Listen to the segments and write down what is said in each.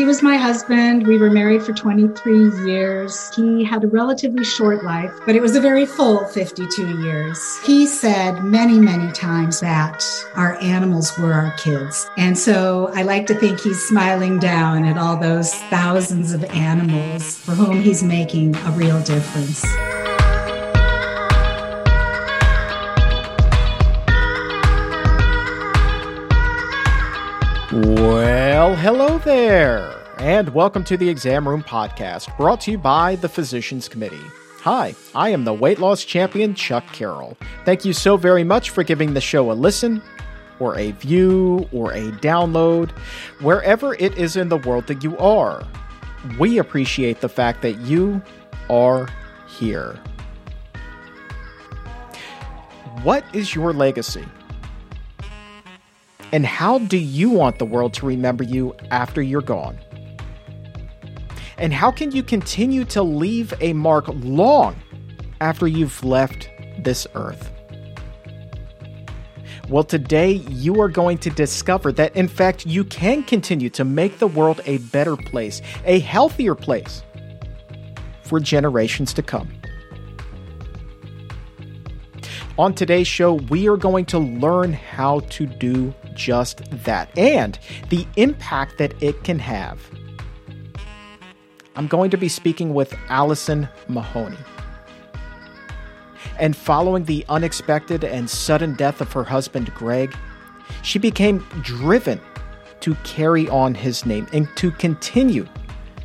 He was my husband. We were married for 23 years. He had a relatively short life, but it was a very full 52 years. He said many, many times that our animals were our kids. And so I like to think he's smiling down at all those thousands of animals for whom he's making a real difference. Well, hello there, and welcome to the Exam Room Podcast, brought to you by the Physicians Committee. Hi, I am the weight loss champion, Chuck Carroll. Thank you so very much for giving the show a listen, or a view, or a download, wherever it is in the world that you are. We appreciate the fact that you are here. What is your legacy? And how do you want the world to remember you after you're gone? And how can you continue to leave a mark long after you've left this earth? Well, today you are going to discover that, in fact, you can continue to make the world a better place, a healthier place for generations to come. On today's show, we are going to learn how to do just that and the impact that it can have. I'm going to be speaking with Alysoun Mahoney. And following the unexpected and sudden death of her husband, Greg, she became driven to carry on his name and to continue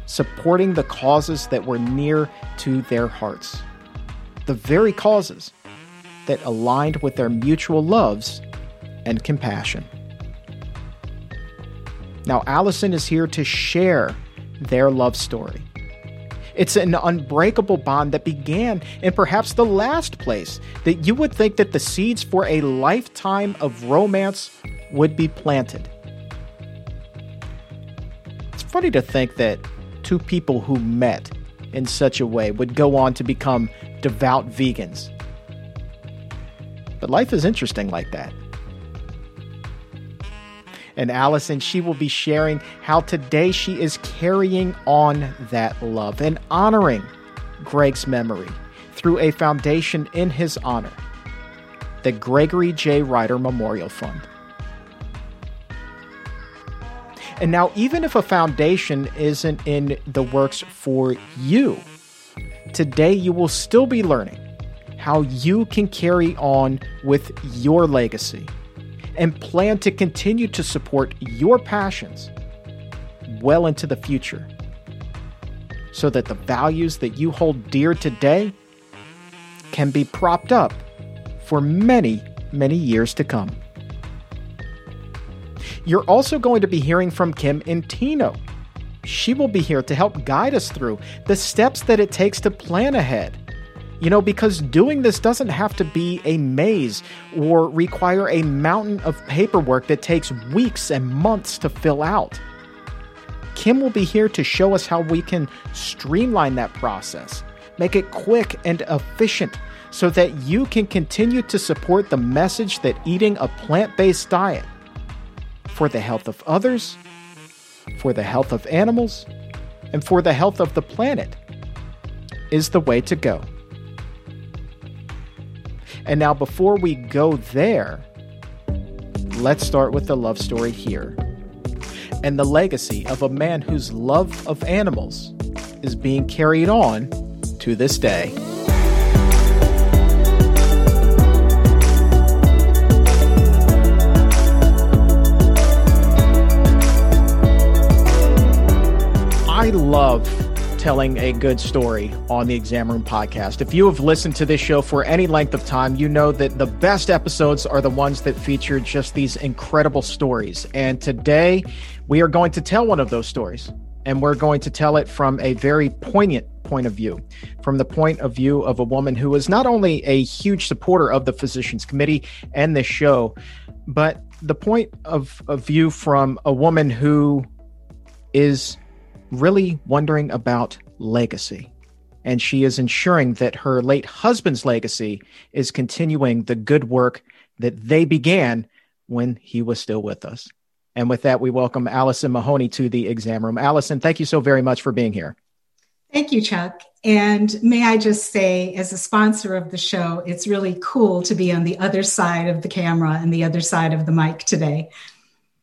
supporting the causes that were near to their hearts. The very causes that aligned with their mutual loves and compassion. Now, Alysoun is here to share their love story. It's an unbreakable bond that began in perhaps the last place that you would think that the seeds for a lifetime of romance would be planted. It's funny to think that two people who met in such a way would go on to become devout vegans. But life is interesting like that and Alysoun. She will be sharing how today she is carrying on that love and honoring Greg's memory through a foundation in his honor, the Gregory J. Reiter Memorial Fund. And now, even if a foundation isn't in the works for you, today you will still be learning how you can carry on with your legacy and plan to continue to support your passions well into the future so that the values that you hold dear today can be propped up for many, many years to come. You're also going to be hearing from Kim Intino. She will be here to help guide us through the steps that it takes to plan ahead you know, because doing this doesn't have to be a maze or require a mountain of paperwork that takes weeks and months to fill out. Kim will be here to show us how we can streamline that process, make it quick and efficient so that you can continue to support the message that eating a plant based diet for the health of others, for the health of animals, and for the health of the planet is the way to go. And now, before we go there, let's start with the love story here and the legacy of a man whose love of animals is being carried on to this day. I love telling a good story on the Exam Room podcast. If you have listened to this show for any length of time, you know that the best episodes are the ones that feature just these incredible stories. And today we are going to tell one of those stories. And we're going to tell it from a very poignant point of view, from the point of view of a woman who is not only a huge supporter of the Physicians Committee and this show, but the point of, of view from a woman who is really wondering about legacy. And she is ensuring that her late husband's legacy is continuing the good work that they began when he was still with us. And with that, we welcome Alysoun Mahoney to the exam room. Alysoun, thank you so very much for being here. Thank you, Chuck. And may I just say, as a sponsor of the show, it's really cool to be on the other side of the camera and the other side of the mic today.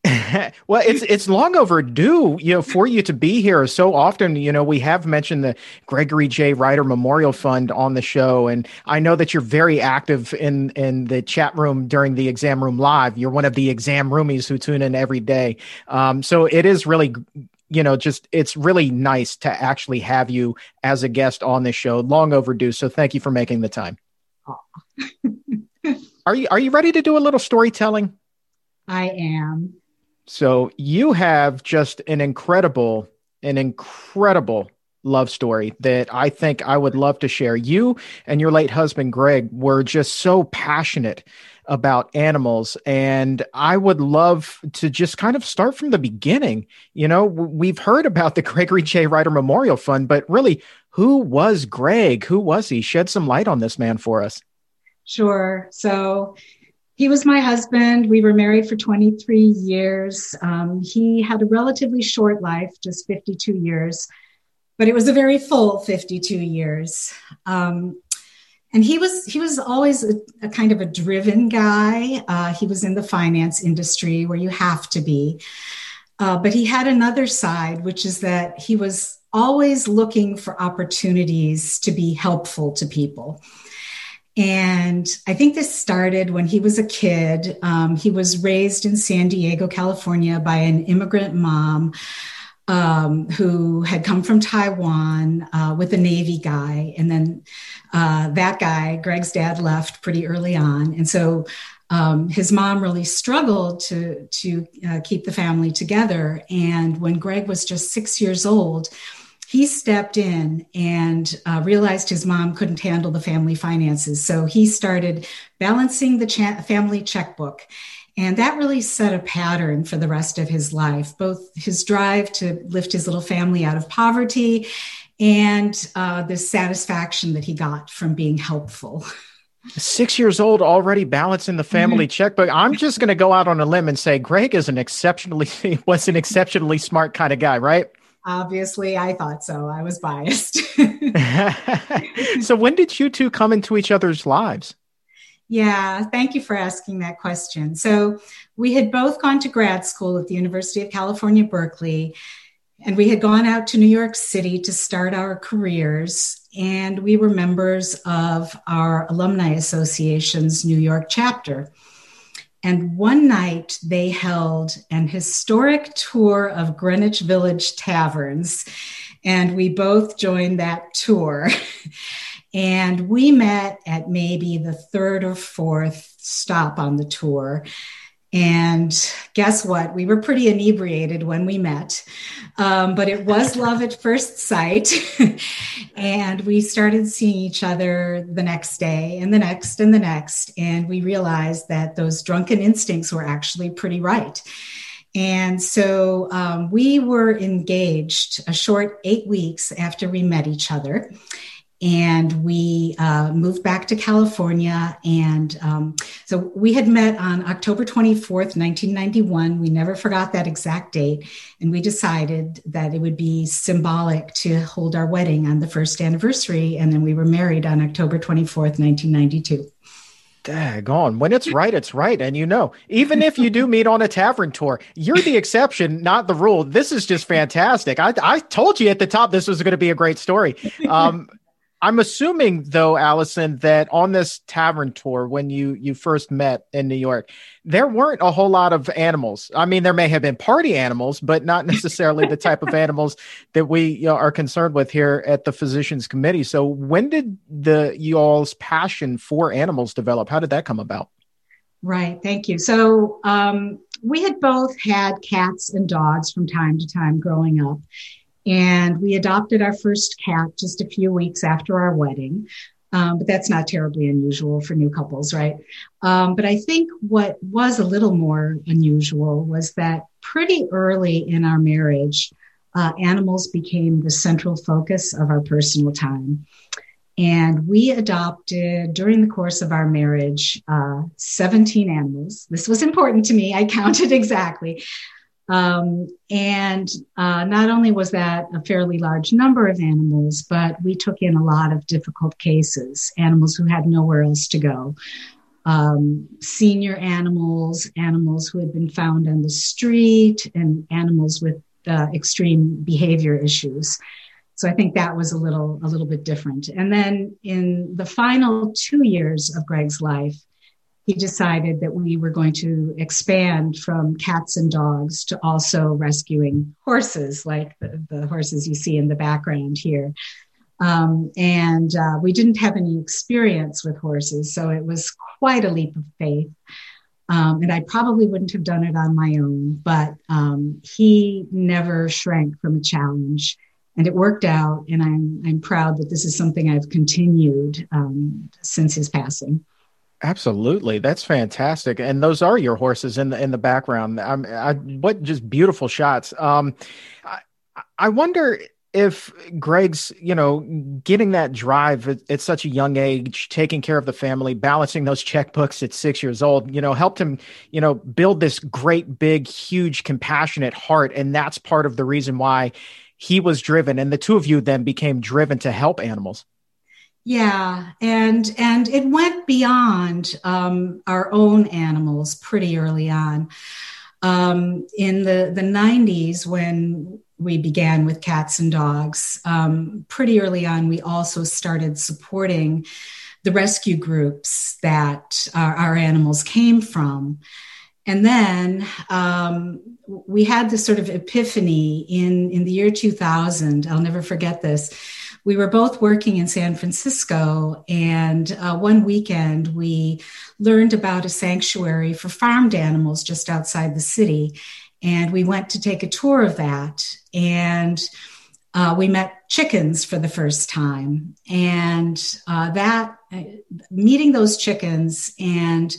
well, it's it's long overdue, you know, for you to be here. So often, you know, we have mentioned the Gregory J. Reiter Memorial Fund on the show, and I know that you're very active in in the chat room during the exam room live. You're one of the exam roomies who tune in every day. Um, so it is really you know, just it's really nice to actually have you as a guest on this show. Long overdue. So thank you for making the time. are you are you ready to do a little storytelling? I am. So you have just an incredible, an incredible love story that I think I would love to share. You and your late husband, Greg, were just so passionate about animals. And I would love to just kind of start from the beginning. You know, we've heard about the Gregory J. Reiter Memorial Fund, but really, who was Greg? Who was he? Shed some light on this man for us. Sure. So, he was my husband. We were married for 23 years. Um, he had a relatively short life, just 52 years, but it was a very full 52 years. Um, and he was he was always a, a kind of a driven guy. Uh, he was in the finance industry where you have to be, uh, but he had another side, which is that he was always looking for opportunities to be helpful to people. And I think this started when he was a kid. Um, he was raised in San Diego, California, by an immigrant mom um, who had come from Taiwan uh, with a Navy guy. And then uh, that guy, Greg's dad, left pretty early on. And so um, his mom really struggled to, to uh, keep the family together. And when Greg was just six years old, he stepped in and uh, realized his mom couldn't handle the family finances. So he started balancing the cha- family checkbook. And that really set a pattern for the rest of his life, both his drive to lift his little family out of poverty and uh, the satisfaction that he got from being helpful. Six years old, already balancing the family mm-hmm. checkbook. I'm just going to go out on a limb and say Greg is an exceptionally was an exceptionally smart kind of guy, right? Obviously, I thought so. I was biased. so, when did you two come into each other's lives? Yeah, thank you for asking that question. So, we had both gone to grad school at the University of California, Berkeley, and we had gone out to New York City to start our careers. And we were members of our Alumni Association's New York chapter. And one night they held an historic tour of Greenwich Village taverns. And we both joined that tour. and we met at maybe the third or fourth stop on the tour. And guess what? We were pretty inebriated when we met, um, but it was love at first sight. and we started seeing each other the next day and the next and the next. And we realized that those drunken instincts were actually pretty right. And so um, we were engaged a short eight weeks after we met each other and we uh, moved back to California. And um, so we had met on October 24th, 1991. We never forgot that exact date. And we decided that it would be symbolic to hold our wedding on the first anniversary. And then we were married on October 24th, 1992. Daggone. When it's right, it's right. And you know, even if you do meet on a tavern tour, you're the exception, not the rule. This is just fantastic. I, I told you at the top this was going to be a great story. Um, I'm assuming though, Alysoun, that on this tavern tour, when you you first met in New York, there weren't a whole lot of animals. I mean, there may have been party animals, but not necessarily the type of animals that we you know, are concerned with here at the Physicians Committee. So, when did the y'all's passion for animals develop? How did that come about? Right. Thank you. So, um, we had both had cats and dogs from time to time growing up. And we adopted our first cat just a few weeks after our wedding. Um, but that's not terribly unusual for new couples, right? Um, but I think what was a little more unusual was that pretty early in our marriage, uh, animals became the central focus of our personal time. And we adopted during the course of our marriage uh, 17 animals. This was important to me. I counted exactly Um, and uh, not only was that a fairly large number of animals, but we took in a lot of difficult cases, animals who had nowhere else to go. Um, senior animals, animals who had been found on the street, and animals with uh, extreme behavior issues. So I think that was a little a little bit different. And then in the final two years of Greg's life, he decided that we were going to expand from cats and dogs to also rescuing horses, like the, the horses you see in the background here. Um, and uh, we didn't have any experience with horses, so it was quite a leap of faith. Um, and I probably wouldn't have done it on my own, but um, he never shrank from a challenge and it worked out. And I'm I'm proud that this is something I've continued um, since his passing. Absolutely, that's fantastic, and those are your horses in the in the background. I'm, I, what just beautiful shots. Um, I, I wonder if Greg's, you know, getting that drive at, at, such a young age, taking care of the family, balancing those checkbooks at six years old, you know, helped him, you know, build this great, big, huge, compassionate heart, and that's part of the reason why he was driven and the two of you then became driven to help animals yeah and and it went beyond um, our own animals pretty early on um, in the the 90s when we began with cats and dogs um, pretty early on we also started supporting the rescue groups that our, our animals came from and then um, we had this sort of epiphany in, in the year 2000. I'll never forget this. We were both working in San Francisco, and uh, one weekend we learned about a sanctuary for farmed animals just outside the city. And we went to take a tour of that. And uh, we met chickens for the first time. And uh, that, uh, meeting those chickens and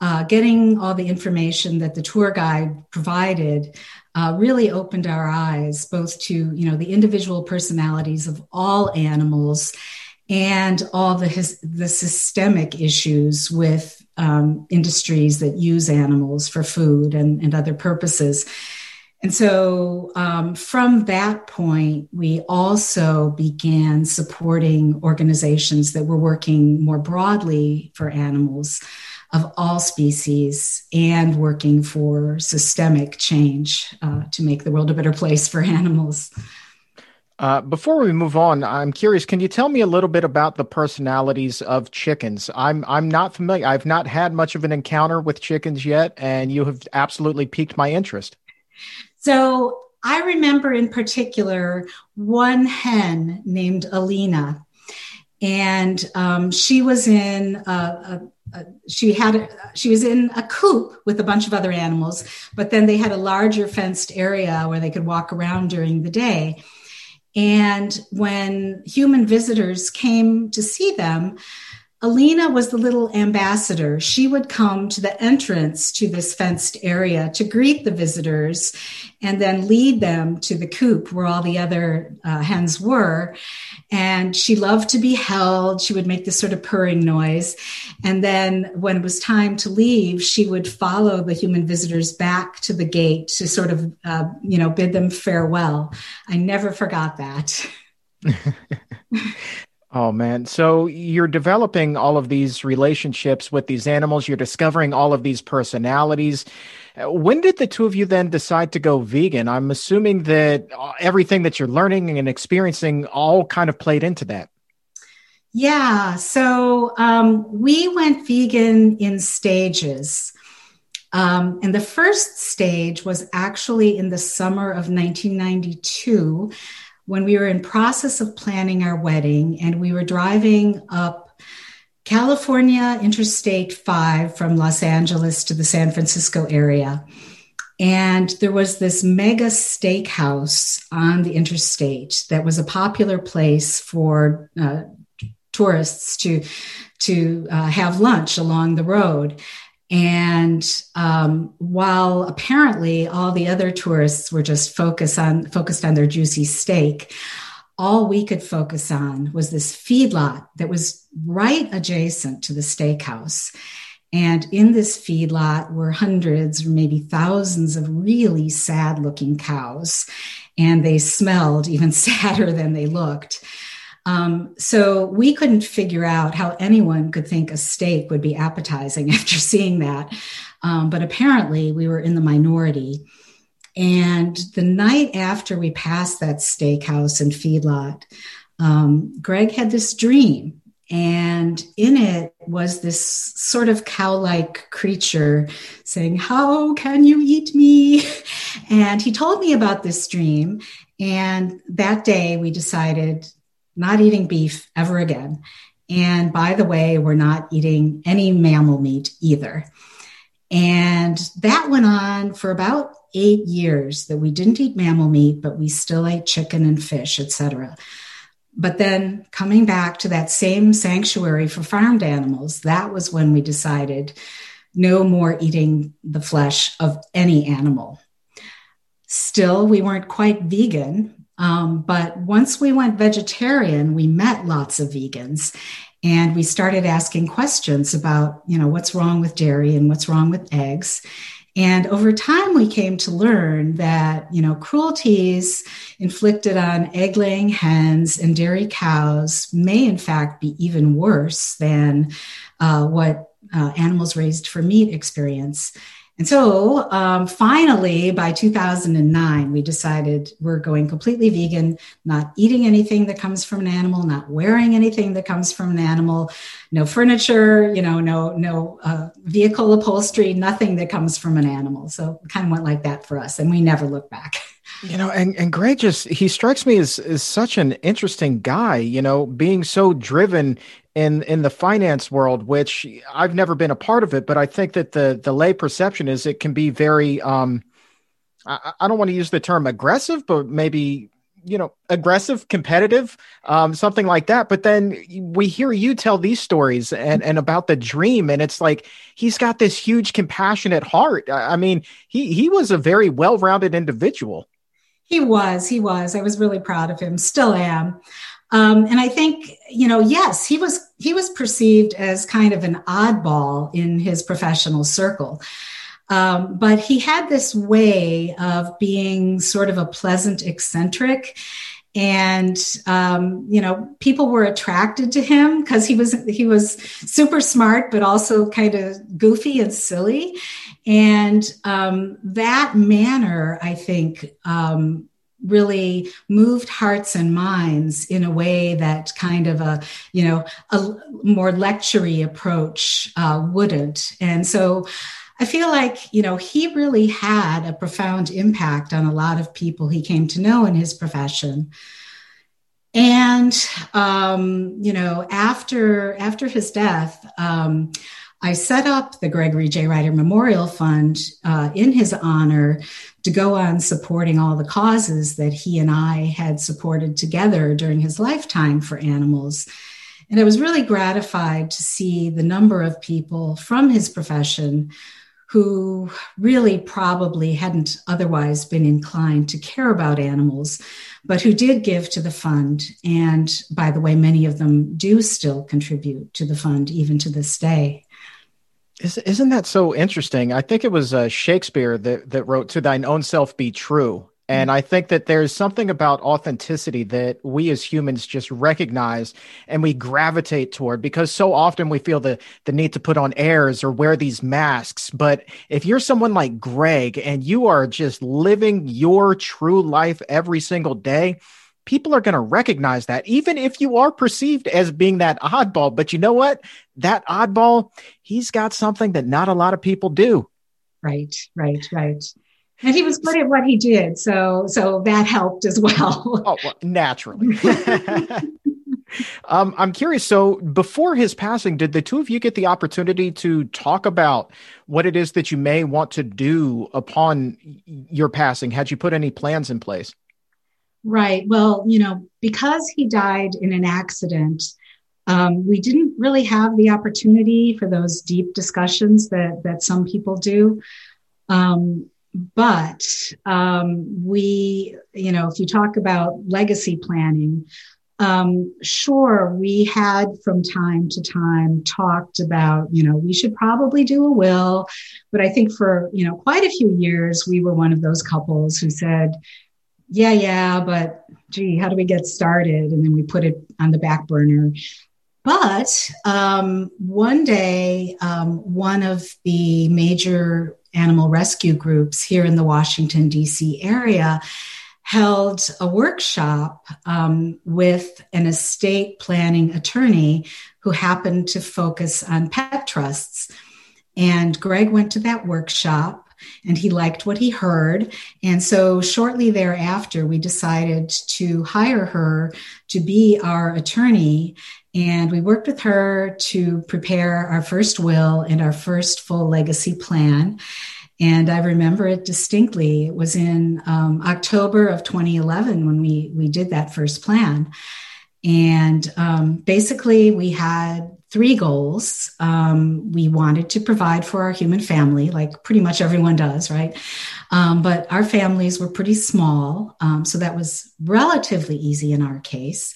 uh, getting all the information that the tour guide provided uh, really opened our eyes both to you know the individual personalities of all animals and all the his, the systemic issues with um, industries that use animals for food and, and other purposes. And so um, from that point, we also began supporting organizations that were working more broadly for animals of all species and working for systemic change uh, to make the world a better place for animals. Uh, before we move on, I'm curious. Can you tell me a little bit about the personalities of chickens? I'm I'm not familiar. I've not had much of an encounter with chickens yet, and you have absolutely piqued my interest. So I remember in particular one hen named Alina, and um, she was in a, a she had she was in a coop with a bunch of other animals but then they had a larger fenced area where they could walk around during the day. And when human visitors came to see them Alina was the little ambassador. She would come to the entrance to this fenced area to greet the visitors and then lead them to the coop where all the other uh, hens were. And she loved to be held. She would make this sort of purring noise. And then when it was time to leave, she would follow the human visitors back to the gate to sort of, uh, you know, bid them farewell. I never forgot that. Oh man. So you're developing all of these relationships with these animals, you're discovering all of these personalities. When did the two of you then decide to go vegan? I'm assuming that uh, everything that you're learning and experiencing all kind of played into that. Yeah. So um, we went vegan in stages. Um, and the first stage was actually in the summer of 1992 when we were in process of planning our wedding and we were driving up California Interstate 5 from Los Angeles to the San Francisco area. And there was this mega steakhouse on the interstate that was a popular place for uh, tourists to to uh, have lunch along the road. And um, while apparently all the other tourists were just focused on focused on their juicy steak, all we could focus on was this feedlot that was right adjacent to the steakhouse. And in this feedlot were hundreds or maybe thousands of really sad looking cows. And they smelled even sadder than they looked. Um, so we couldn't figure out how anyone could think a steak would be appetizing after seeing that. Um, but apparently we were in the minority. And the night after we passed that steakhouse and feedlot, um, Greg had this dream. And in it was this sort of cow like creature saying, How can you eat me? And he told me about this dream. And that day we decided not eating beef ever again. And by the way, we're not eating any mammal meat either. And that went on for about eight years that we didn't eat mammal meat, but we still ate chicken and fish, etc. But then coming back to that same sanctuary for farmed animals, that was when we decided no more eating the flesh of any animal. Still, we weren't quite vegan, um, but once we went vegetarian, we met lots of vegans and we started asking questions about, you know, what's wrong with dairy and what's wrong with eggs. And over time, we came to learn that, you know, cruelties inflicted on egg laying hens and dairy cows may, in fact, be even worse than uh, what uh, animals raised for meat experience. And so um, finally, by 2009, we decided we're going completely vegan, not eating anything that comes from an animal, not wearing anything that comes from an animal, no furniture, you know, no no uh, vehicle upholstery, nothing that comes from an animal. So it kind of went like that for us, and we never looked back. You know, and, and Greg just he strikes me as, as such an interesting guy, you know, being so driven in in the finance world, which I've never been a part of it, but I think that the the lay perception is it can be very um I, I don't want to use the term aggressive, but maybe you know aggressive competitive um, something like that. But then we hear you tell these stories and and about the dream and it's like he's got this huge compassionate heart. I mean he he was a very well-rounded individual he was he was. I was really proud of him. Still am. Um, and I think, you know, yes, he was he was perceived as kind of an oddball in his professional circle. Um, but he had this way of being sort of a pleasant eccentric and um, you know people were attracted to him because he was he was super smart but also kind of goofy and silly. And um, that manner i think um, really moved hearts and minds in a way that kind of a you know a more lectury approach uh, wouldn't. And so i feel like you know he really had a profound impact on a lot of people he came to know in his profession and um, you know after after his death um, I set up the Gregory J. Reiter Memorial Fund uh, in his honor to go on supporting all the causes that he and I had supported together during his lifetime for animals. And I was really gratified to see the number of people from his profession who really probably hadn't otherwise been inclined to care about animals, but who did give to the fund. And by the way, many of them do still contribute to the fund even to this day. Isn't that so interesting? I think it was uh, Shakespeare that, that wrote, To thine own self be true. And mm. I think that there's something about authenticity that we as humans just recognize and we gravitate toward because so often we feel the, the need to put on airs or wear these masks. But if you're someone like Greg and you are just living your true life every single day, people are going to recognize that, even if you are perceived as being that oddball. But you know what? That oddball, he's got something that not a lot of people do. Right, right, right. And he was good at what he did, so so that helped as well. oh, well, naturally. um, I'm curious. So, before his passing, did the two of you get the opportunity to talk about what it is that you may want to do upon your passing? Had you put any plans in place? Right. Well, you know, because he died in an accident, um, we didn't really have the opportunity for those deep discussions that that some people do. Um, but um, we, you know, if you talk about legacy planning, um, sure, we had from time to time talked about, you know, we should probably do a will. But I think for, you know, quite a few years, we were one of those couples who said, yeah, yeah, but gee, how do we get started? And then we put it on the back burner. But um, one day, um, one of the major animal rescue groups here in the Washington, D.C. area held a workshop um, with an estate planning attorney who happened to focus on pet trusts. And Greg went to that workshop and he liked what he heard. And so shortly thereafter, we decided to hire her to be our attorney. And we worked with her to prepare our first will and our first full legacy plan. And I remember it distinctly. It was in um, October of 2011 when we, we did that first plan. And um, basically, we had three goals. Um, we wanted to provide for our human family, like pretty much everyone does, right? Um, but our families were pretty small. Um, so that was relatively easy in our case.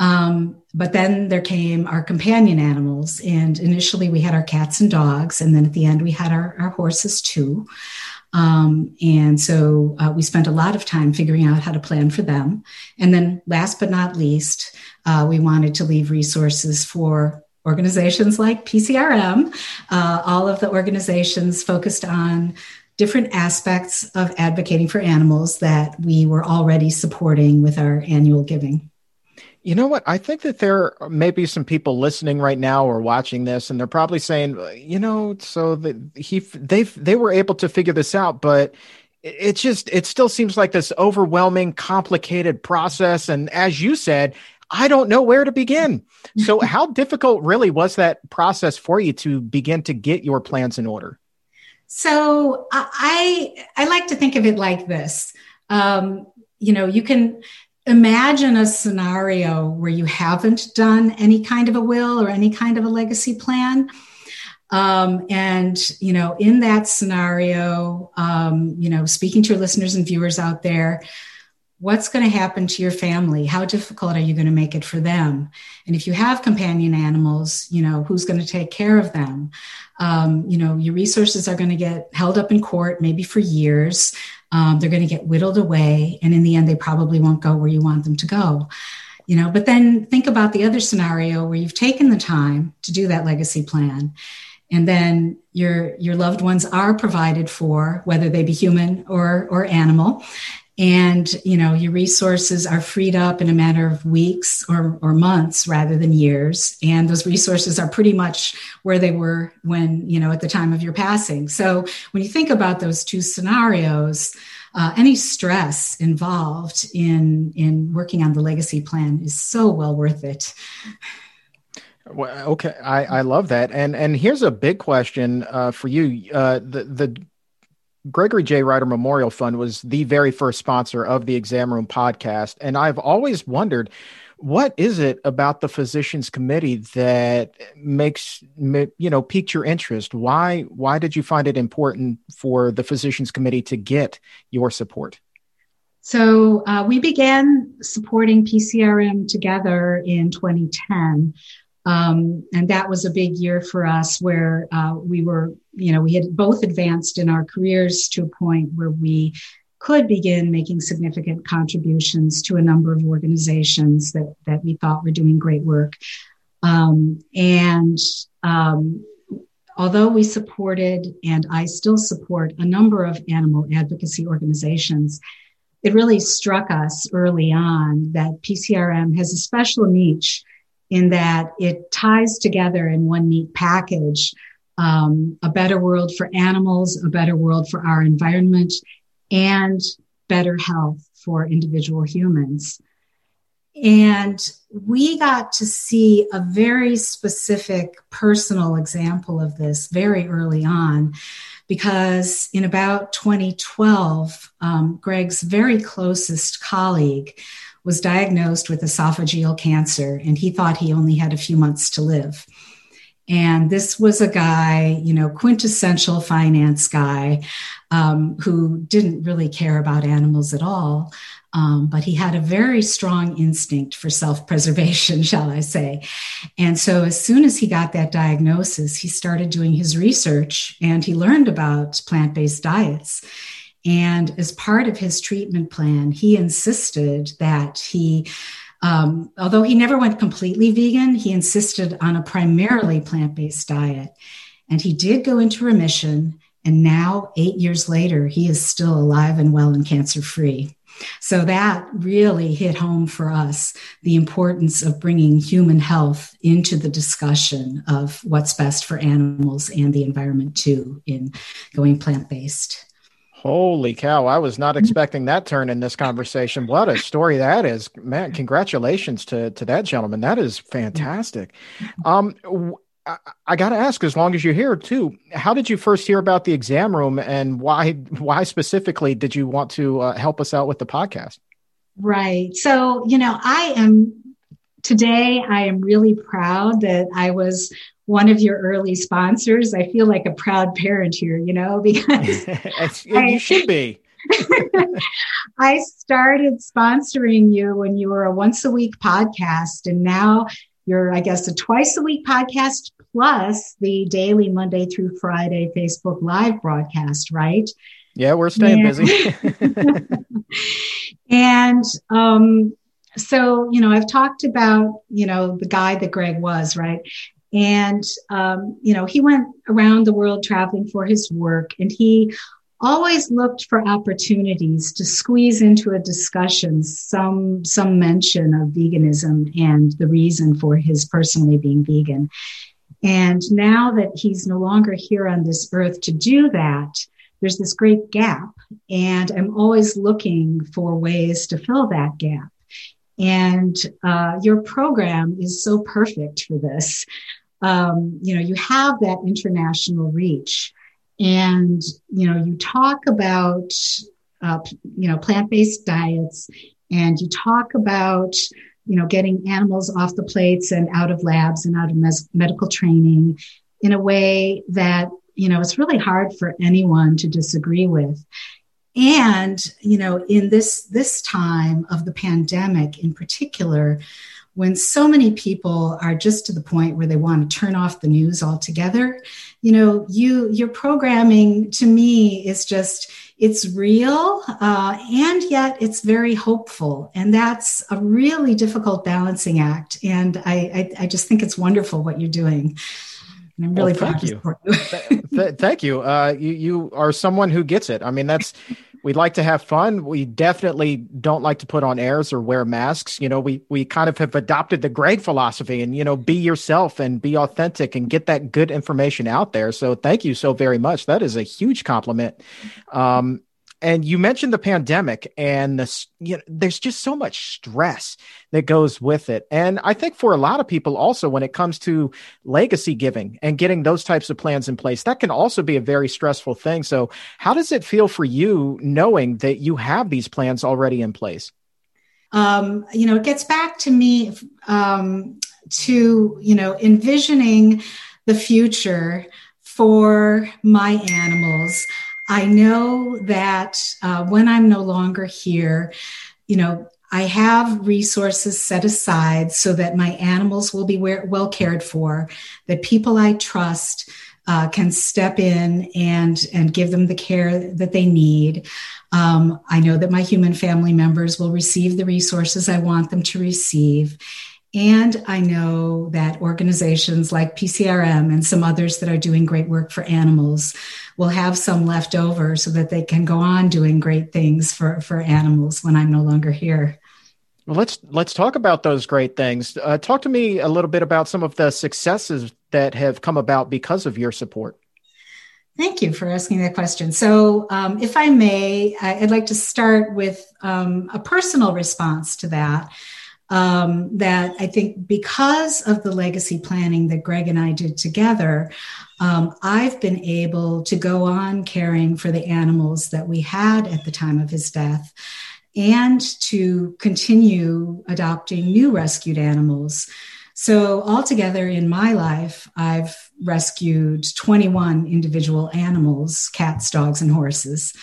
Um, but then there came our companion animals. And initially we had our cats and dogs. And then at the end we had our, our horses too. Um, and so uh, we spent a lot of time figuring out how to plan for them. And then last but not least, uh, we wanted to leave resources for organizations like PCRM, uh, all of the organizations focused on different aspects of advocating for animals that we were already supporting with our annual giving. You know what? I think that there may be some people listening right now or watching this, and they're probably saying, you know, so the, he they they were able to figure this out, but it just it still seems like this overwhelming, complicated process. And as you said, I don't know where to begin. So, how difficult really was that process for you to begin to get your plans in order? So, I I like to think of it like this. Um, you know, you can imagine a scenario where you haven't done any kind of a will or any kind of a legacy plan. Um, and, you know, in that scenario, um, you know, speaking to your listeners and viewers out there, what's going to happen to your family? How difficult are you going to make it for them? And if you have companion animals, you know, who's going to take care of them? Um, you know, your resources are going to get held up in court, maybe for years. Um, they're going to get whittled away. And in the end, they probably won't go where you want them to go. You know, but then think about the other scenario where you've taken the time to do that legacy plan and then your your loved ones are provided for whether they be human or or animal and you know your resources are freed up in a matter of weeks or, or months rather than years. And those resources are pretty much where they were when you know at the time of your passing. So when you think about those two scenarios uh, any stress involved in in working on the legacy plan is so well worth it. Well, okay, I, I love that, and and here's a big question uh, for you. Uh, the the Gregory J. Reiter Memorial Fund was the very first sponsor of the Exam Room podcast. And I've always wondered what is it about the physicians committee that makes you know piqued your interest why why did you find it important for the physicians committee to get your support so uh, we began supporting pcrm together in 2010 um, and that was a big year for us where uh, we were, you know, we had both advanced in our careers to a point where we could begin making significant contributions to a number of organizations that, that we thought were doing great work. Um, and um, although we supported, and I still support, a number of animal advocacy organizations, it really struck us early on that PCRM has a special niche in that it ties together in one neat package um, a better world for animals, a better world for our environment, and better health for individual humans. And we got to see a very specific personal example of this very early on because in about 2012, um, Greg's very closest colleague was diagnosed with esophageal cancer, and he thought he only had a few months to live. And this was a guy, you know, quintessential finance guy um, who didn't really care about animals at all. Um, but he had a very strong instinct for self preservation, shall I say. And so, as soon as he got that diagnosis, he started doing his research and he learned about plant based diets. And as part of his treatment plan, he insisted that he um, although he never went completely vegan, he insisted on a primarily plant based diet. And he did go into remission. And now, eight years later, he is still alive and well and cancer free. So that really hit home for us the importance of bringing human health into the discussion of what's best for animals and the environment too in going plant based. Holy cow. I was not expecting that turn in this conversation. What a story that is. Man, congratulations to, to that gentleman. That is fantastic. Um, I, I got to ask, as long as you're here too, how did you first hear about the exam room and why, why specifically did you want to uh, help us out with the podcast? Right. So, you know, I am today, I am really proud that I was one of your early sponsors. I feel like a proud parent here, you know, because you should be. I started sponsoring you when you were a once a week podcast, and now you're, I guess, a twice a week podcast plus the daily Monday through Friday Facebook Live broadcast, right? Yeah, we're staying and, busy. and um, so, you know, I've talked about, you know, the guy that Greg was, right? And, um, you know, he went around the world traveling for his work and he always looked for opportunities to squeeze into a discussion some, some mention of veganism and the reason for his personally being vegan. And now that he's no longer here on this earth to do that, there's this great gap. And I'm always looking for ways to fill that gap. And uh, your program is so perfect for this um, you know, you have that international reach and, you know, you talk about, uh, you know, plant-based diets and you talk about, you know, getting animals off the plates and out of labs and out of mes- medical training in a way that, you know, it's really hard for anyone to disagree with. And, you know, in this, this time of the pandemic in particular, when so many people are just to the point where they want to turn off the news altogether you know you your programming to me is just it's real uh, and yet it's very hopeful. And that's a really difficult balancing act. And I, I, I just think it's wonderful what you're doing and I'm really well, thank you. you. thank you. Uh, you. You are someone who gets it. I mean, that's we like to have fun. We definitely don't like to put on airs or wear masks. You know, we we kind of have adopted the Greg philosophy and you know, be yourself and be authentic and get that good information out there. So thank you so very much. That is a huge compliment. Um, and you mentioned the pandemic and this you know there's just so much stress that goes with it. And i think for a lot of people also when it comes to legacy giving and getting those types of plans in place that can also be a very stressful thing. So how does it feel for you knowing that you have these plans already in place? Um, you know it gets back to me um, to you know envisioning the future for my animals I know that uh, when I'm no longer here, you know, I have resources set aside so that my animals will be well cared for, that people I trust uh, can step in and and give them the care that they need. Um, I know that my human family members will receive the resources I want them to receive. And I know that organizations like PCRM and some others that are doing great work for animals will have some left over so that they can go on doing great things for, for animals when I'm no longer here. Well, let's let's talk about those great things. Uh, talk to me a little bit about some of the successes that have come about because of your support. Thank you for asking that question. So, um, if I may, I'd like to start with um, a personal response to that um, that I think because of the legacy planning that Greg and I did together, um, I've been able to go on caring for the animals that we had at the time of his death and to continue adopting new rescued animals. So, altogether in my life, I've rescued 21 individual animals cats, dogs, and horses.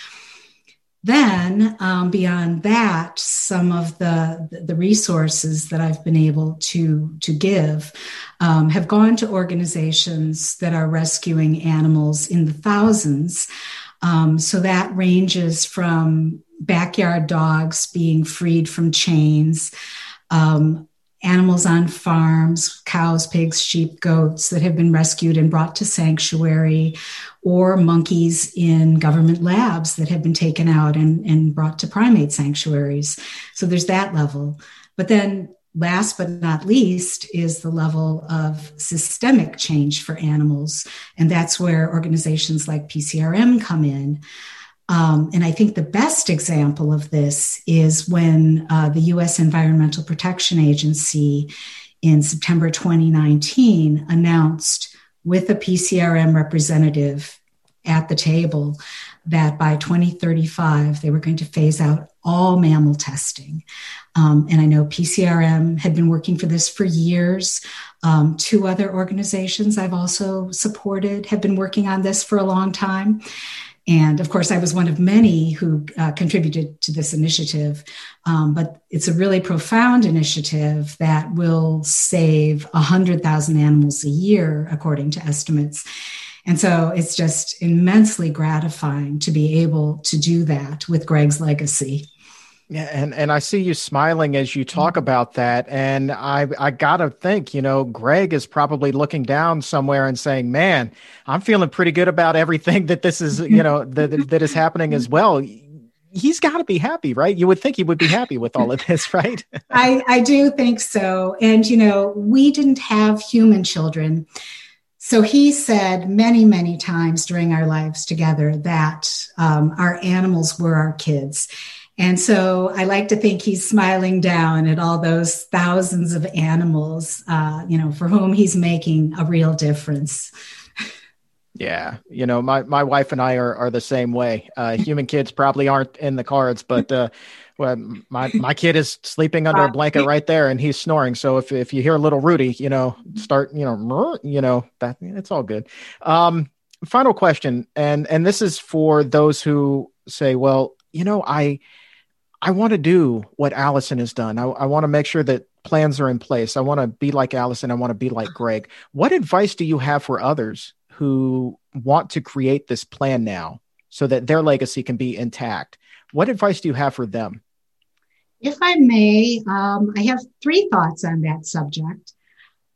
Then um, beyond that some of the the resources that i've been able to to give um, have gone to organizations that are rescuing animals in the thousands. Um, so that ranges from backyard dogs being freed from chains um, animals on farms, cows, pigs, sheep, goats that have been rescued and brought to sanctuary, or monkeys in government labs that have been taken out and, and brought to primate sanctuaries. So there's that level. But then last but not least is the level of systemic change for animals. And that's where organizations like PCRM come in. Um, and I think the best example of this is when uh, the US Environmental Protection Agency in September 2019 announced with a PCRM representative at the table that by 2035 they were going to phase out all mammal testing. Um, and I know PCRM had been working for this for years. Um, two other organizations I've also supported have been working on this for a long time. And of course, I was one of many who uh, contributed to this initiative. Um, but it's a really profound initiative that will save 100,000 animals a year, according to estimates. And so it's just immensely gratifying to be able to do that with Greg's legacy. Yeah, and, and I see you smiling as you talk mm-hmm. about that. And I I gotta think, you know, Greg is probably looking down somewhere and saying, Man, I'm feeling pretty good about everything that this is, you know, that that is happening as well. He's got to be happy, right? You would think he would be happy with all of this, right? I, I do think so. And, you know, we didn't have human children. So he said many, many times during our lives together that um, our animals were our kids. And so I like to think he's smiling down at all those thousands of animals, uh, you know, for whom he's making a real difference. Yeah, you know, my, my wife and I are, are the same way. Uh, human kids probably aren't in the cards, but uh, well, my my kid is sleeping under a blanket right there, and he's snoring. So if if you hear a little Rudy, you know, start you know, you know that it's all good. Um, final question, and and this is for those who say, well, you know, I I want to do what Alysoun has done. I, I want to make sure that plans are in place. I want to be like Alysoun. I want to be like Greg. What advice do you have for others who want to create this plan now so that their legacy can be intact? What advice do you have for them? If I may, um, I have three thoughts on that subject.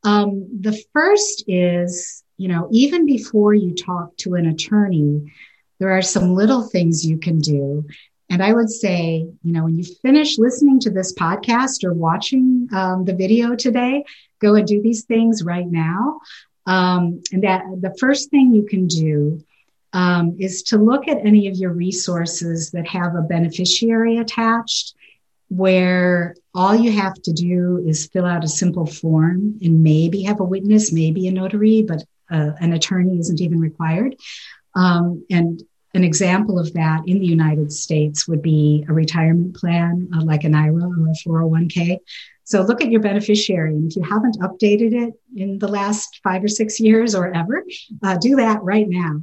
Um, the first is, you know, even before you talk to an attorney, there are some little things you can do and I would say, you know, when you finish listening to this podcast or watching um, the video today, go and do these things right now. Um, and that the first thing you can do um, is to look at any of your resources that have a beneficiary attached, where all you have to do is fill out a simple form and maybe have a witness, maybe a notary, but uh, an attorney isn't even required. Um, and an example of that in the United States would be a retirement plan uh, like an IRA or a 401k. So look at your beneficiary. And if you haven't updated it in the last five or six years or ever, uh, do that right now.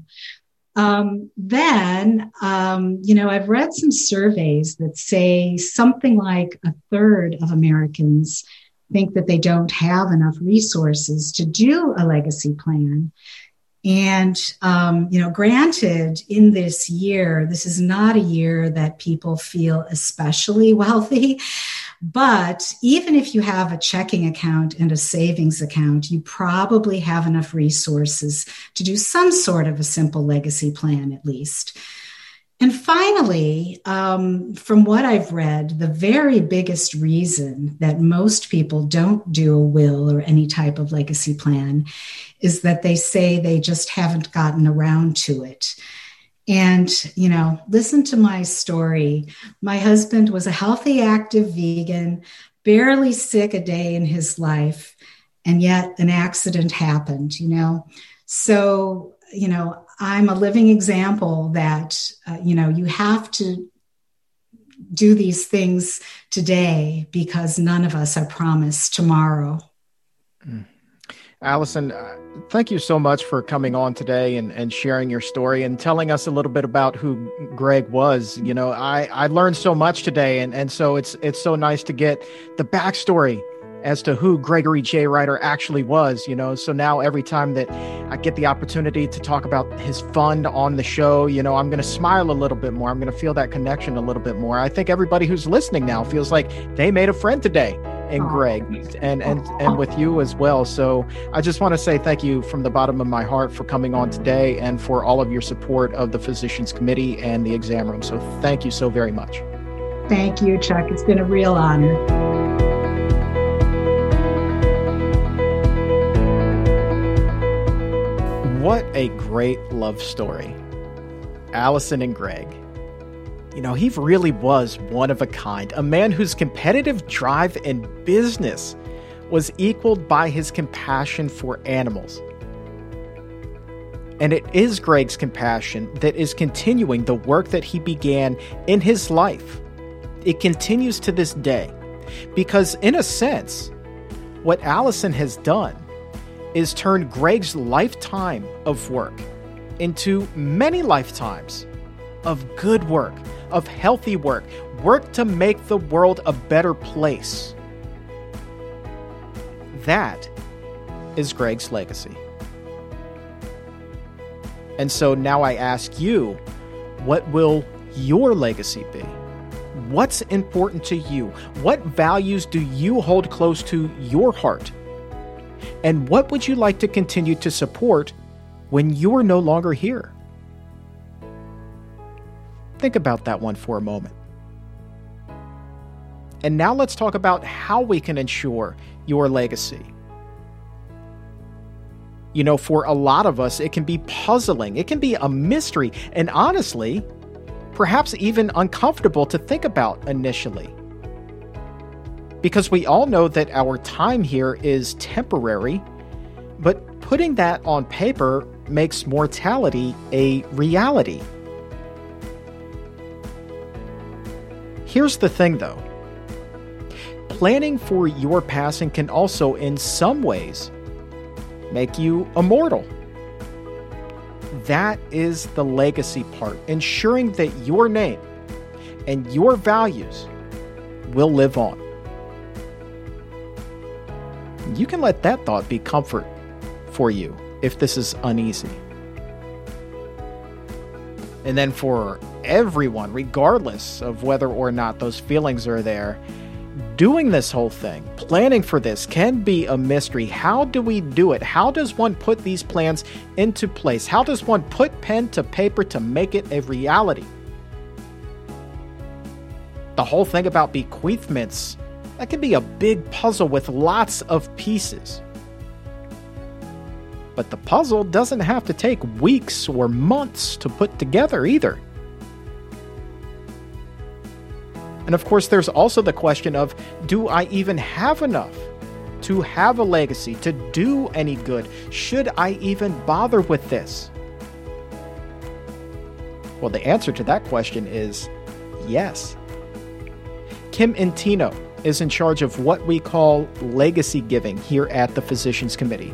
Um, then, um, you know, I've read some surveys that say something like a third of Americans think that they don't have enough resources to do a legacy plan. And, um, you know, granted, in this year, this is not a year that people feel especially wealthy. But even if you have a checking account and a savings account, you probably have enough resources to do some sort of a simple legacy plan, at least. And finally, um, from what I've read, the very biggest reason that most people don't do a will or any type of legacy plan is that they say they just haven't gotten around to it. And, you know, listen to my story. My husband was a healthy, active vegan, barely sick a day in his life, and yet an accident happened, you know. So, you know, I'm a living example that, uh, you know, you have to do these things today because none of us are promised tomorrow. Mm. Alysoun, uh, thank you so much for coming on today and, and sharing your story and telling us a little bit about who Greg was. You know, I, I learned so much today, and, and so it's it's so nice to get the backstory as to who Gregory J. Reiter actually was, you know. So now every time that I get the opportunity to talk about his fund on the show, you know, I'm going to smile a little bit more. I'm going to feel that connection a little bit more. I think everybody who's listening now feels like they made a friend today and Greg and and and with you as well. So I just want to say thank you from the bottom of my heart for coming on today and for all of your support of the Physicians Committee and the exam room. So thank you so very much. Thank you, Chuck. It's been a real honor. What a great love story. Alysoun and Greg. You know, he really was one of a kind, a man whose competitive drive in business was equaled by his compassion for animals. And it is Greg's compassion that is continuing the work that he began in his life. It continues to this day. Because, in a sense, what Alysoun has done is turn Greg's lifetime of work into many lifetimes of good work, of healthy work, work to make the world a better place. That is Greg's legacy. And so now I ask you, what will your legacy be? What's important to you? What values do you hold close to your heart? And what would you like to continue to support when you're no longer here? Think about that one for a moment. And now let's talk about how we can ensure your legacy. You know, for a lot of us, it can be puzzling, it can be a mystery, and honestly, perhaps even uncomfortable to think about initially. Because we all know that our time here is temporary, but putting that on paper makes mortality a reality. Here's the thing though planning for your passing can also, in some ways, make you immortal. That is the legacy part, ensuring that your name and your values will live on. You can let that thought be comfort for you if this is uneasy. And then for everyone, regardless of whether or not those feelings are there, doing this whole thing, planning for this can be a mystery. How do we do it? How does one put these plans into place? How does one put pen to paper to make it a reality? The whole thing about bequeathments, that can be a big puzzle with lots of pieces. But the puzzle doesn't have to take weeks or months to put together either. And of course, there's also the question of do I even have enough to have a legacy, to do any good? Should I even bother with this? Well, the answer to that question is yes. Kim Intino is in charge of what we call legacy giving here at the Physicians Committee.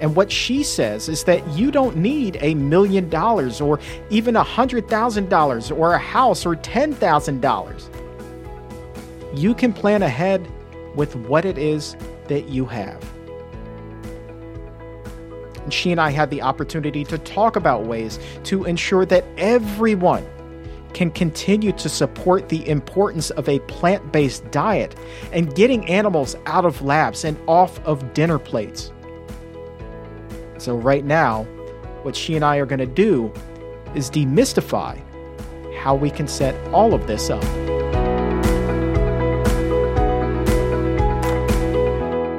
And what she says is that you don't need a million dollars or even a hundred thousand dollars or a house or ten thousand dollars. You can plan ahead with what it is that you have. And she and I had the opportunity to talk about ways to ensure that everyone can continue to support the importance of a plant based diet and getting animals out of labs and off of dinner plates. So, right now, what she and I are going to do is demystify how we can set all of this up.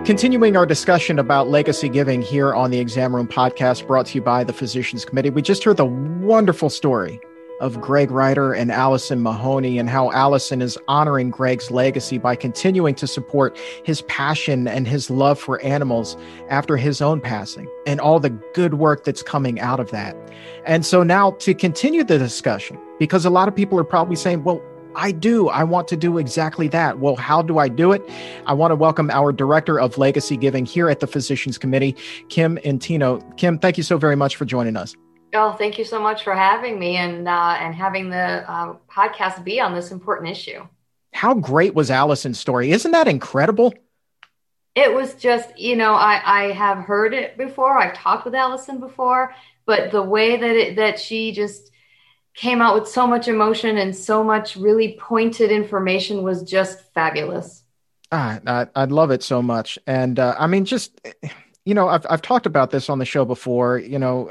Continuing our discussion about legacy giving here on the Exam Room podcast, brought to you by the Physicians Committee, we just heard the wonderful story of Greg Reiter and Alysoun Mahoney and how Alysoun is honoring Greg's legacy by continuing to support his passion and his love for animals after his own passing and all the good work that's coming out of that. And so now to continue the discussion, because a lot of people are probably saying, well, I do. I want to do exactly that. Well, how do I do it? I want to welcome our Director of Legacy Giving here at the Physicians Committee, Kim Intino. Kim, thank you so very much for joining us. Oh, thank you so much for having me and uh, and having the uh, podcast be on this important issue. How great was Alysoun's story? Isn't that incredible? It was just, you know, I, I have heard it before. I've talked with Alysoun before, but the way that it, that she just came out with so much emotion and so much really pointed information was just fabulous. Ah, I, I love it so much. And uh, I mean, just, you know, I've, I've talked about this on the show before, you know,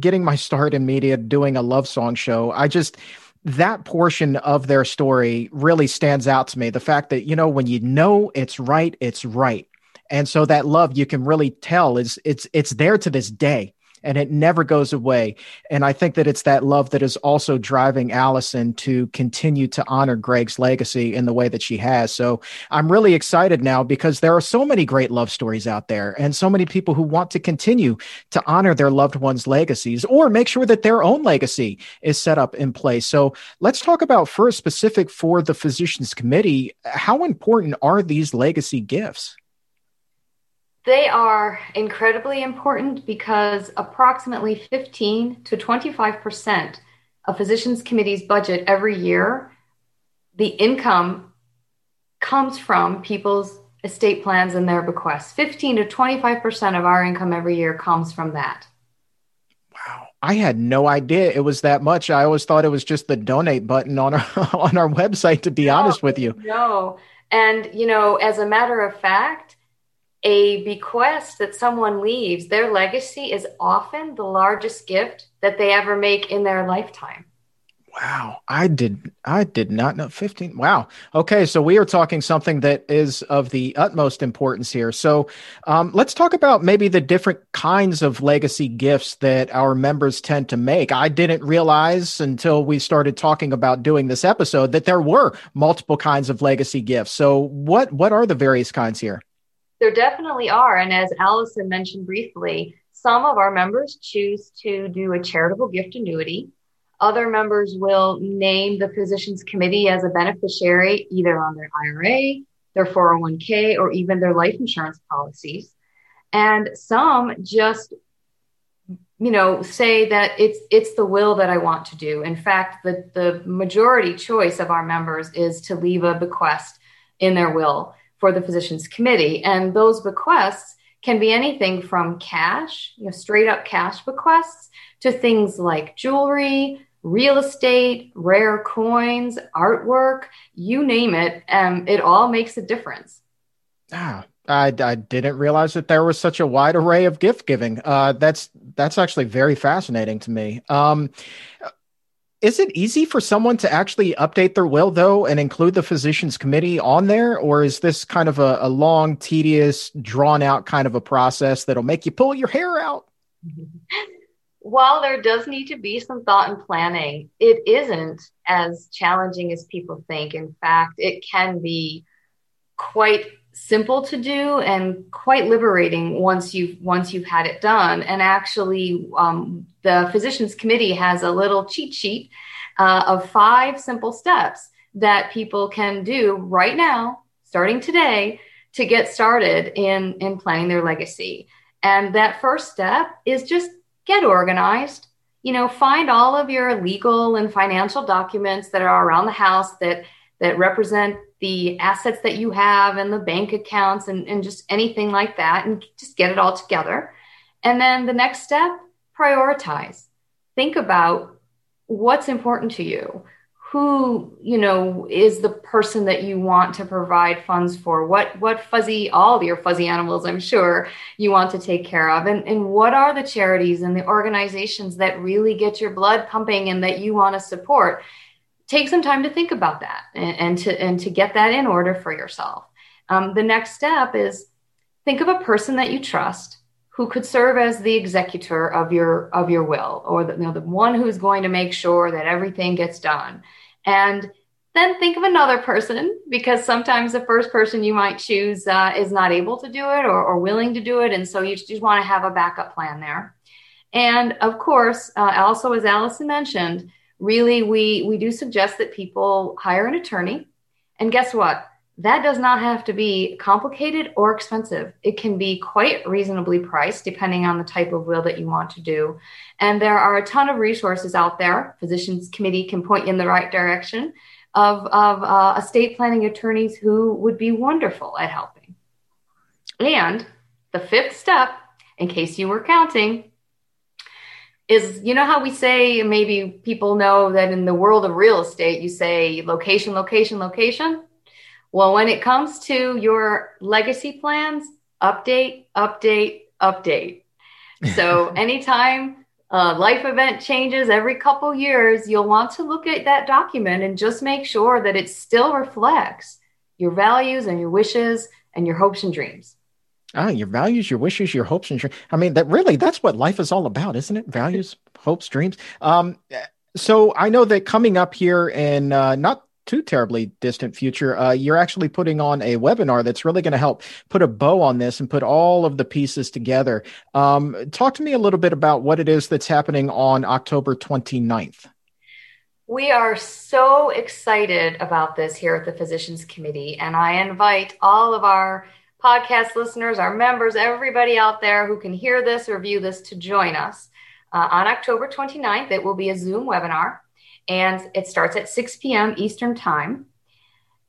getting my start in media, doing a love song show. I just, that portion of their story really stands out to me. The fact that, you know, when you know it's right, it's right. And so that love you can really tell is it's it's there to this day and it never goes away. And I think that it's that love that is also driving Alysoun to continue to honor Greg's legacy in the way that she has. So I'm really excited now because there are so many great love stories out there and so many people who want to continue to honor their loved ones' legacies or make sure that their own legacy is set up in place. So let's talk about first specific for the physicians committee. How important are these legacy gifts? They are incredibly important because approximately 15 to 25% of physicians committee's budget every year, the income comes from people's estate plans and their bequests. 15 to 25% of our income every year comes from that. Wow. I had no idea it was that much. I always thought it was just the donate button on our on our website to be no, honest with you. No. And you know, as a matter of fact, a bequest that someone leaves, their legacy is often the largest gift that they ever make in their lifetime. Wow, I did I did not know 15. Wow. Okay, so we are talking something that is of the utmost importance here. So, um, let's talk about maybe the different kinds of legacy gifts that our members tend to make. I didn't realize until we started talking about doing this episode that there were multiple kinds of legacy gifts. So, what what are the various kinds here? There definitely are. And as Alysoun mentioned briefly, some of our members choose to do a charitable gift annuity. Other members will name the physicians committee as a beneficiary either on their IRA, their 401k, or even their life insurance policies. And some just you know say that it's it's the will that i want to do in fact the the majority choice of our members is to leave a bequest in their will for the physicians committee. And those bequests can be anything from cash, you know, straight up cash bequests to things like jewelry, real estate, rare coins, artwork, you name it. Um, it all makes a difference. Ah, I, I didn't realize that there was such a wide array of gift giving. Uh, that's that's actually very fascinating to me. Um, is it easy for someone to actually update their will though and include the physicians committee on there? Or is this kind of a, a long tedious drawn out kind of a process that'll make you pull your hair out? While there does need to be some thought and planning it isn't as challenging as people think. In fact it can be quite simple to do and quite liberating once you've once you've had it done. And actually um, the physicians committee has a little cheat sheet uh, of five simple steps that people can do right now starting today to get started in in planning their legacy and that first step is just get organized you know find all of your legal and financial documents that are around the house that that represent the assets that you have and the bank accounts and, and just anything like that and just get it all together. And then the next step, prioritize. Think about what's important to you. Who, you know, is the person that you want to provide funds for? What what fuzzy all your fuzzy animals, I'm sure, you want to take care of. And and what are the charities and the organizations that really get your blood pumping and that you want to support? take some time to think about that and, and to and to get that in order for yourself. Um, the next step is think of a person that you trust who could serve as the executor of your of your will or the, you know, the one who's going to make sure that everything gets done. And then think of another person because sometimes the first person you might choose uh, is not able to do it or, or, willing to do it and so you just want to have a backup plan there. And of course uh, also as Alysoun mentioned really we we do suggest that people hire an attorney. And guess what that does not have to be complicated or expensive. It can be quite reasonably priced depending on the type of will that you want to do. And there are a ton of resources out there. Physicians Committee can point you in the right direction of, of uh, estate planning attorneys who would be wonderful at helping. And the fifth step, in case you were counting, is you know how we say maybe people know that in the world of real estate you say location location location well, when it comes to your legacy plans, update, update, update. So anytime a life event changes every couple years, you'll want to look at that document and just make sure that it still reflects your values and your wishes and your hopes and dreams. Ah, your values, your wishes, your hopes and dreams. I mean, that really that's what life is all about, isn't it? Values, hopes, dreams. Um, so I know that coming up here in uh, not too terribly distant future, uh, you're actually putting on a webinar that's really going to help put a bow on this and put all of the pieces together. Um, talk to me a little bit about what it is that's happening on October 29th. We are so excited about this here at the Physicians Committee, and I invite all of our podcast listeners, our members, everybody out there who can hear this or view this to join us. Uh, on October 29th, it will be a Zoom webinar and it starts at 6 p.m. Eastern Time.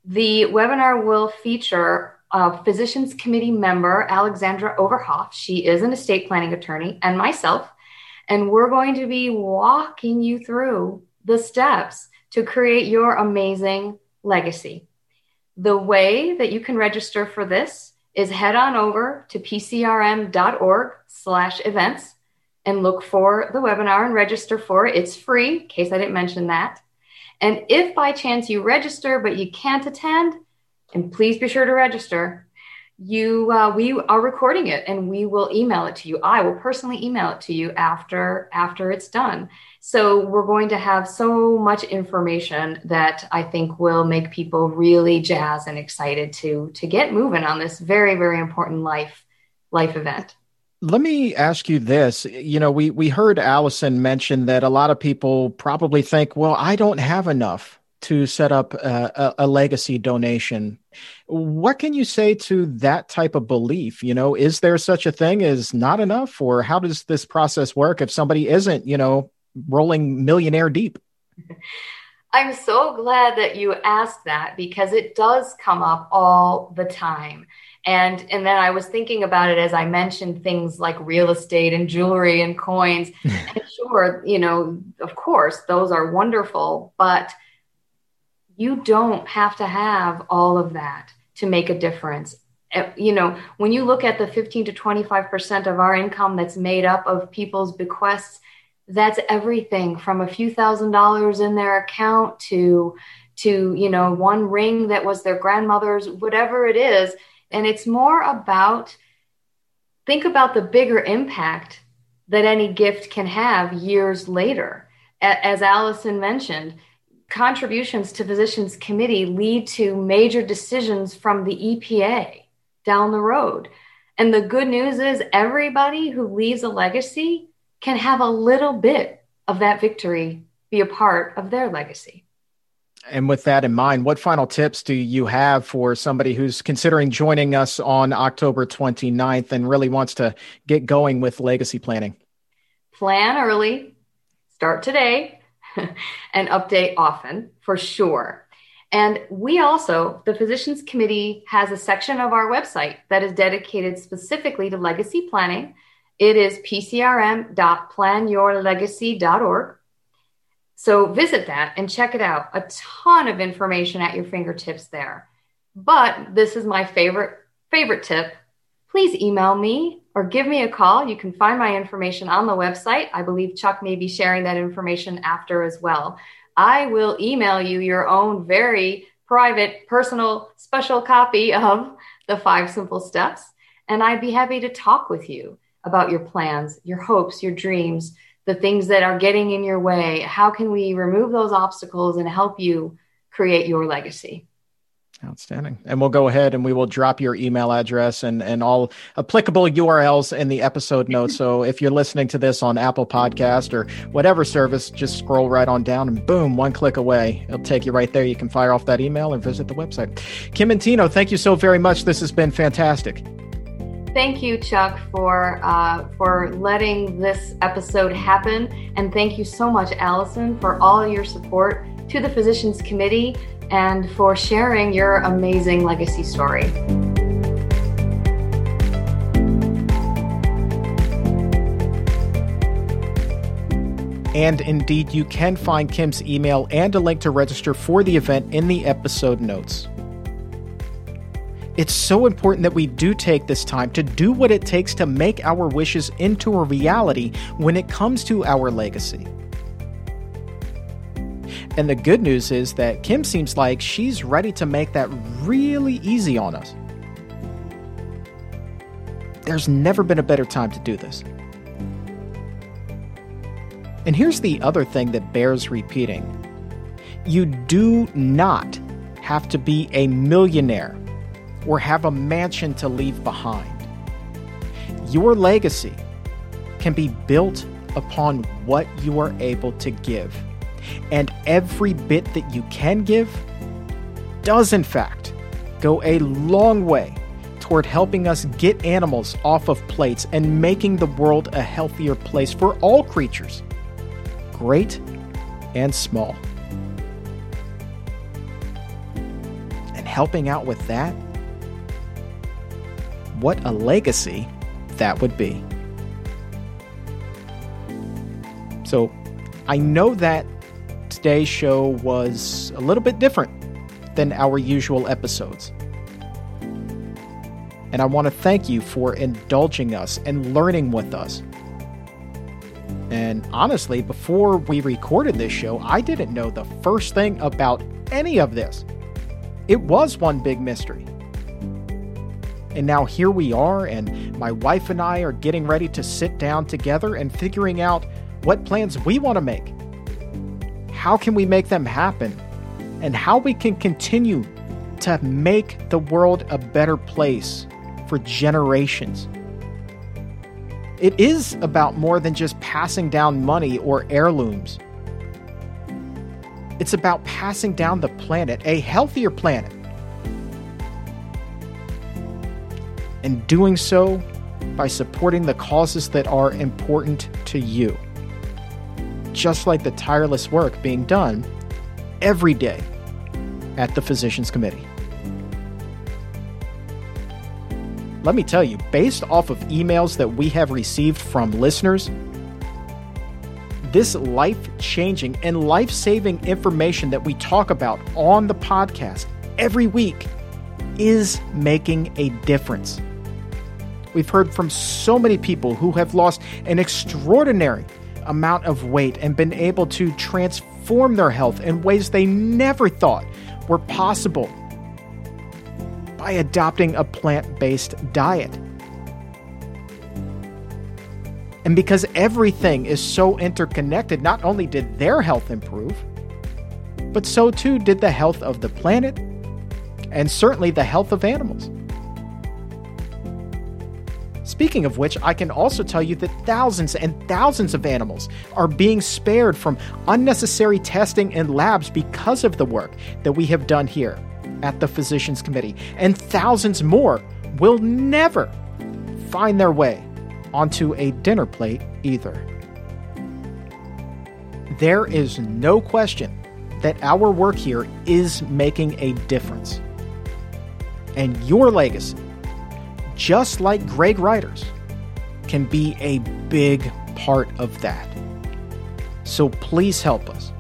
The webinar will feature a Physicians Committee member, Alexandra Overhoff. She is an estate planning attorney, and myself. And we're going to be walking you through the steps to create your amazing legacy. The way that you can register for this is head on over to pcrm.org slash events and look for the webinar and register for it. It's free, in case I didn't mention that. And if by chance you register but you can't attend, and please be sure to register, you uh, we are recording it and we will email it to you. I will personally email it to you after after it's done. So we're going to have so much information that I think will make people really jazzed and excited to to get moving on this very very important life life event let me ask you this. You know we we heard Alysoun mention that a lot of people probably think well i don't have enough to set up a, a, legacy donation. What can you say to that type of belief? You know is there such a thing as not enough or how does this process work if somebody isn't you know rolling millionaire deep? I'm so glad that you asked that because it does come up all the time and and then i was thinking about it as i mentioned things like real estate and jewelry and coins. And sure you know of course those are wonderful but you don't have to have all of that to make a difference. Eh, you know when you look at the 15 to 25% of our income that's made up of people's bequests that's everything from a few thousand dollars in their account to to you know one ring that was their grandmother's whatever it is and it's more about think about the bigger impact that any gift can have years later. As Alysoun mentioned, contributions to physicians committee lead to major decisions from the EPA down the road. And the good news is everybody who leaves a legacy can have a little bit of that victory be a part of their legacy. And with that in mind, what final tips do you have for somebody who's considering joining us on October 29th and really wants to get going with legacy planning? Plan early, start today, and update often for sure. And we also, the Physicians Committee, has a section of our website that is dedicated specifically to legacy planning. It is pcrm.planyourlegacy.org. So visit that and check it out. A ton of information at your fingertips there. But this is my favorite favorite tip. Please email me or give me a call. You can find my information on the website. I believe Chuck may be sharing that information after as well. I will email you your own very private, personal, special copy of the five simple steps. And I'd be happy to talk with you about your plans, your hopes, your dreams, the things that are getting in your way. How can we remove those obstacles and help you create your legacy? Outstanding. And we'll go ahead and we will drop your email address and, and all applicable URLs in the episode notes. so if you're listening to this on Apple Podcast or whatever service, just scroll right on down and boom, one click away. It'll take you right there. You can fire off that email or visit the website. Kim Intino, thank you so very much. This has been fantastic. Thank you, Chuck, for uh, for letting this episode happen, and thank you so much, Alysoun, for all your support to the Physicians Committee and for sharing your amazing legacy story. And indeed, you can find Kim's email and a link to register for the event in the episode notes. It's so important that we do take this time to do what it takes to make our wishes into a reality when it comes to our legacy. And the good news is that Kim seems like she's ready to make that really easy on us. There's never been a better time to do this. And here's the other thing that bears repeating you do not have to be a millionaire or have a mansion to leave behind. Your legacy can be built upon what you are able to give. And every bit that you can give does, in fact, go a long way toward helping us get animals off of plates and making the world a healthier place for all creatures, great and small. And helping out with that what a legacy that would be. So, I know that today's show was a little bit different than our usual episodes. And I want to thank you for indulging us and learning with us. And honestly, before we recorded this show, I didn't know the first thing about any of this. It was one big mystery. And now here we are, and my wife and I are getting ready to sit down together and figuring out what plans we want to make. How can we make them happen? And how we can continue to make the world a better place for generations. It is about more than just passing down money or heirlooms. It's about passing down the planet, a healthier planet and doing so by supporting the causes that are important to you. Just like the tireless work being done every day at the Physicians Committee. Let me tell you, based off of emails that we have received from listeners, this life changing and life saving information that we talk about on the podcast every week is making a difference. We've heard from so many people who have lost an extraordinary amount of weight and been able to transform their health in ways they never thought were possible by adopting a plant based diet. And because everything is so interconnected, not only did their health improve, but so too did the health of the planet and certainly the health of animals. Speaking of which, I can also tell you that thousands and thousands of animals are being spared from unnecessary testing in labs because of the work that we have done here at the Physicians Committee. And thousands more will never find their way onto a dinner plate either. There is no question that our work here is making a difference. And your legacy just like Greg Reiter's, can be a big part of that. So please help us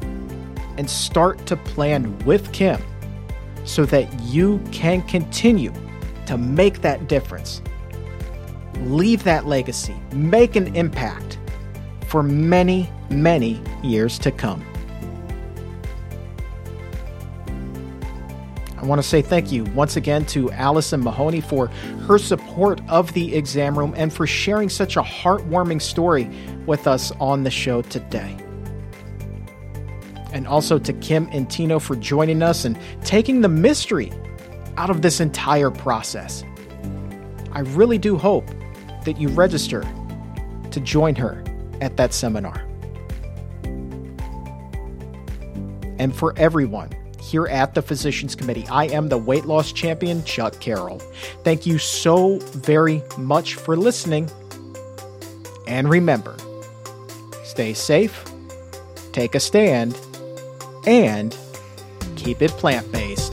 and start to plan with Kim so that you can continue to make that difference. Leave that legacy, make an impact for many, many years to come. I want to say thank you once again to Alysoun Mahoney for her support of the exam room and for sharing such a heartwarming story with us on the show today. And also to Kim Intino for joining us and taking the mystery out of this entire process. I really do hope that you register to join her at that seminar. And for everyone here at the Physicians Committee, I am the weight loss champion, Chuck Carroll. Thank you so very much for listening. And remember, stay safe, take a stand, and keep it plant based.